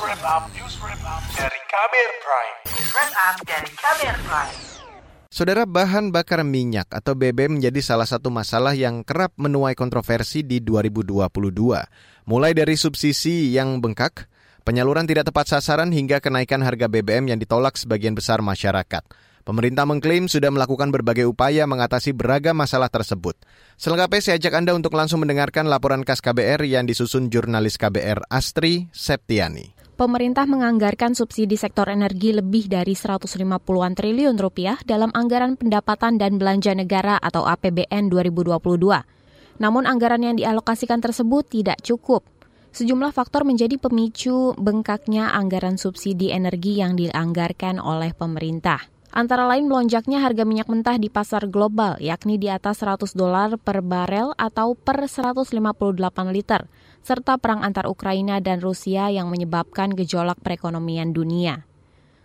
wrap up, news wrap up dari Kamer Prime. News wrap up dari Kamer Prime. Saudara bahan bakar minyak atau BBM menjadi salah satu masalah yang kerap menuai kontroversi di 2022. Mulai dari subsidi yang bengkak, penyaluran tidak tepat sasaran hingga kenaikan harga BBM yang ditolak sebagian besar masyarakat. Pemerintah mengklaim sudah melakukan berbagai upaya mengatasi beragam masalah tersebut. Selengkapnya saya ajak Anda untuk langsung mendengarkan laporan khas KBR yang disusun jurnalis KBR Astri Septiani. Pemerintah menganggarkan subsidi sektor energi lebih dari 150-an triliun rupiah dalam anggaran pendapatan dan belanja negara atau APBN 2022. Namun anggaran yang dialokasikan tersebut tidak cukup. Sejumlah faktor menjadi pemicu bengkaknya anggaran subsidi energi yang dianggarkan oleh pemerintah. Antara lain melonjaknya harga minyak mentah di pasar global, yakni di atas 100 dolar per barel atau per 158 liter, serta perang antar Ukraina dan Rusia yang menyebabkan gejolak perekonomian dunia.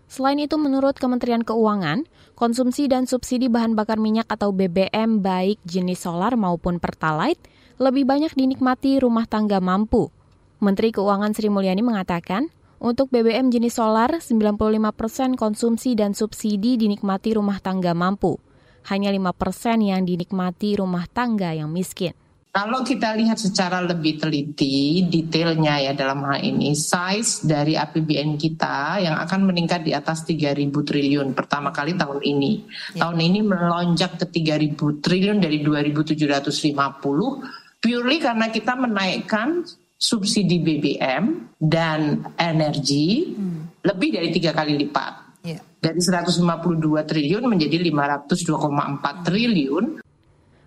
Selain itu, menurut Kementerian Keuangan, konsumsi dan subsidi bahan bakar minyak atau BBM baik jenis solar maupun pertalite lebih banyak dinikmati rumah tangga mampu. Menteri Keuangan Sri Mulyani mengatakan, untuk BBM jenis solar, 95 persen konsumsi dan subsidi dinikmati rumah tangga mampu. Hanya 5 persen yang dinikmati rumah tangga yang miskin. Kalau kita lihat secara lebih teliti, detailnya ya dalam hal ini, size dari APBN kita yang akan meningkat di atas 3.000 triliun pertama kali tahun ini. Ya. Tahun ini melonjak ke 3.000 triliun dari 2.750, purely karena kita menaikkan subsidi BBM dan energi hmm. lebih dari tiga kali lipat. Yeah. Dari 152 triliun menjadi 502,4 triliun.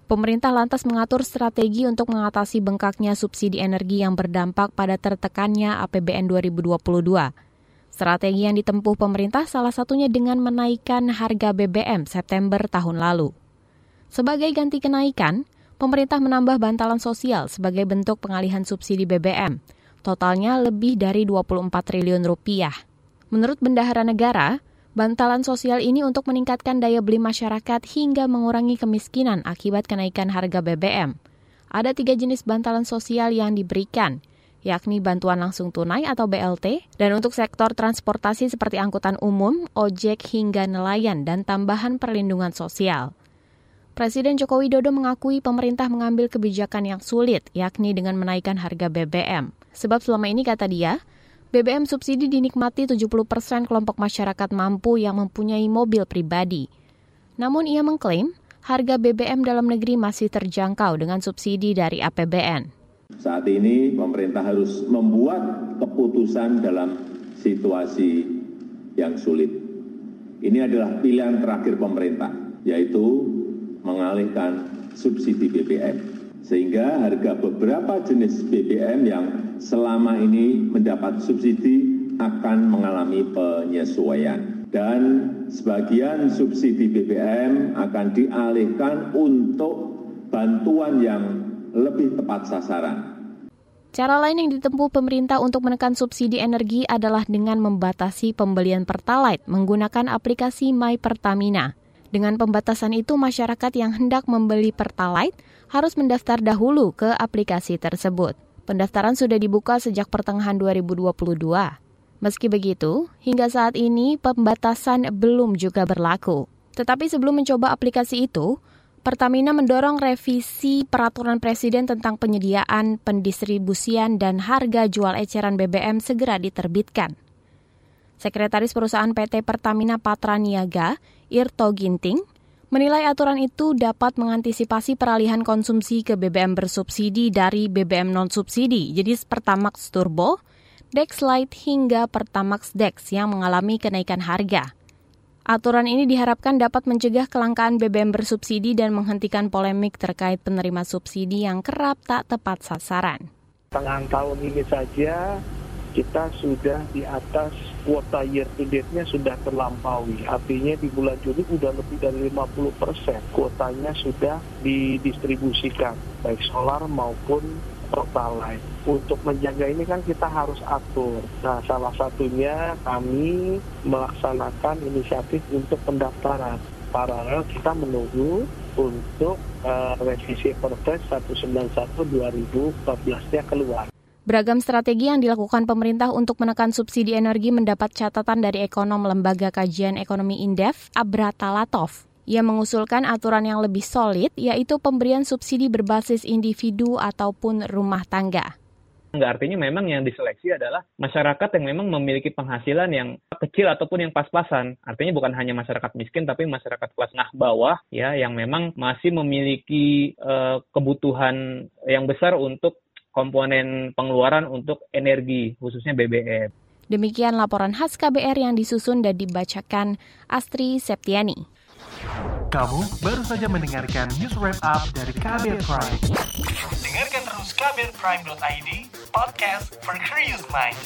Pemerintah lantas mengatur strategi untuk mengatasi bengkaknya subsidi energi yang berdampak pada tertekannya APBN 2022. Strategi yang ditempuh pemerintah salah satunya dengan menaikkan harga BBM September tahun lalu. Sebagai ganti kenaikan, pemerintah menambah bantalan sosial sebagai bentuk pengalihan subsidi BBM. Totalnya lebih dari 24 triliun rupiah. Menurut Bendahara Negara, bantalan sosial ini untuk meningkatkan daya beli masyarakat hingga mengurangi kemiskinan akibat kenaikan harga BBM. Ada tiga jenis bantalan sosial yang diberikan, yakni bantuan langsung tunai atau BLT, dan untuk sektor transportasi seperti angkutan umum, ojek hingga nelayan, dan tambahan perlindungan sosial. Presiden Joko Widodo mengakui pemerintah mengambil kebijakan yang sulit, yakni dengan menaikkan harga BBM. Sebab selama ini, kata dia, BBM subsidi dinikmati 70 persen kelompok masyarakat mampu yang mempunyai mobil pribadi. Namun ia mengklaim harga BBM dalam negeri masih terjangkau dengan subsidi dari APBN. Saat ini pemerintah harus membuat keputusan dalam situasi yang sulit. Ini adalah pilihan terakhir pemerintah, yaitu mengalihkan subsidi BBM. Sehingga harga beberapa jenis BBM yang selama ini mendapat subsidi akan mengalami penyesuaian. Dan sebagian subsidi BBM akan dialihkan untuk bantuan yang lebih tepat sasaran. Cara lain yang ditempuh pemerintah untuk menekan subsidi energi adalah dengan membatasi pembelian Pertalite menggunakan aplikasi My Pertamina. Dengan pembatasan itu, masyarakat yang hendak membeli Pertalite harus mendaftar dahulu ke aplikasi tersebut. Pendaftaran sudah dibuka sejak pertengahan 2022. Meski begitu, hingga saat ini pembatasan belum juga berlaku. Tetapi sebelum mencoba aplikasi itu, Pertamina mendorong revisi peraturan presiden tentang penyediaan, pendistribusian, dan harga jual eceran BBM segera diterbitkan. Sekretaris Perusahaan PT Pertamina Patra Niaga, Irto Ginting, menilai aturan itu dapat mengantisipasi peralihan konsumsi ke BBM bersubsidi dari BBM non-subsidi, jadi Pertamax Turbo, Dex Lite hingga Pertamax Dex yang mengalami kenaikan harga. Aturan ini diharapkan dapat mencegah kelangkaan BBM bersubsidi dan menghentikan polemik terkait penerima subsidi yang kerap tak tepat sasaran. Tengah tahun ini saja kita sudah di atas kuota year to date-nya sudah terlampaui. Artinya di bulan Juli sudah lebih dari 50 persen kuotanya sudah didistribusikan, baik solar maupun pertalite. Untuk menjaga ini kan kita harus atur. Nah, salah satunya kami melaksanakan inisiatif untuk pendaftaran. Paralel kita menunggu untuk uh, revisi Perpres 191 2014-nya keluar. Beragam strategi yang dilakukan pemerintah untuk menekan subsidi energi mendapat catatan dari ekonom Lembaga Kajian Ekonomi Indef, Abrata Latov. Ia mengusulkan aturan yang lebih solid, yaitu pemberian subsidi berbasis individu ataupun rumah tangga. Enggak artinya memang yang diseleksi adalah masyarakat yang memang memiliki penghasilan yang kecil ataupun yang pas-pasan. Artinya bukan hanya masyarakat miskin tapi masyarakat kelas nah bawah ya yang memang masih memiliki uh, kebutuhan yang besar untuk komponen pengeluaran untuk energi, khususnya BBM. Demikian laporan khas KBR yang disusun dan dibacakan Astri Septiani. Kamu baru saja mendengarkan news wrap up dari KBR Prime. Dengarkan terus kbrprime.id, podcast for curious mind.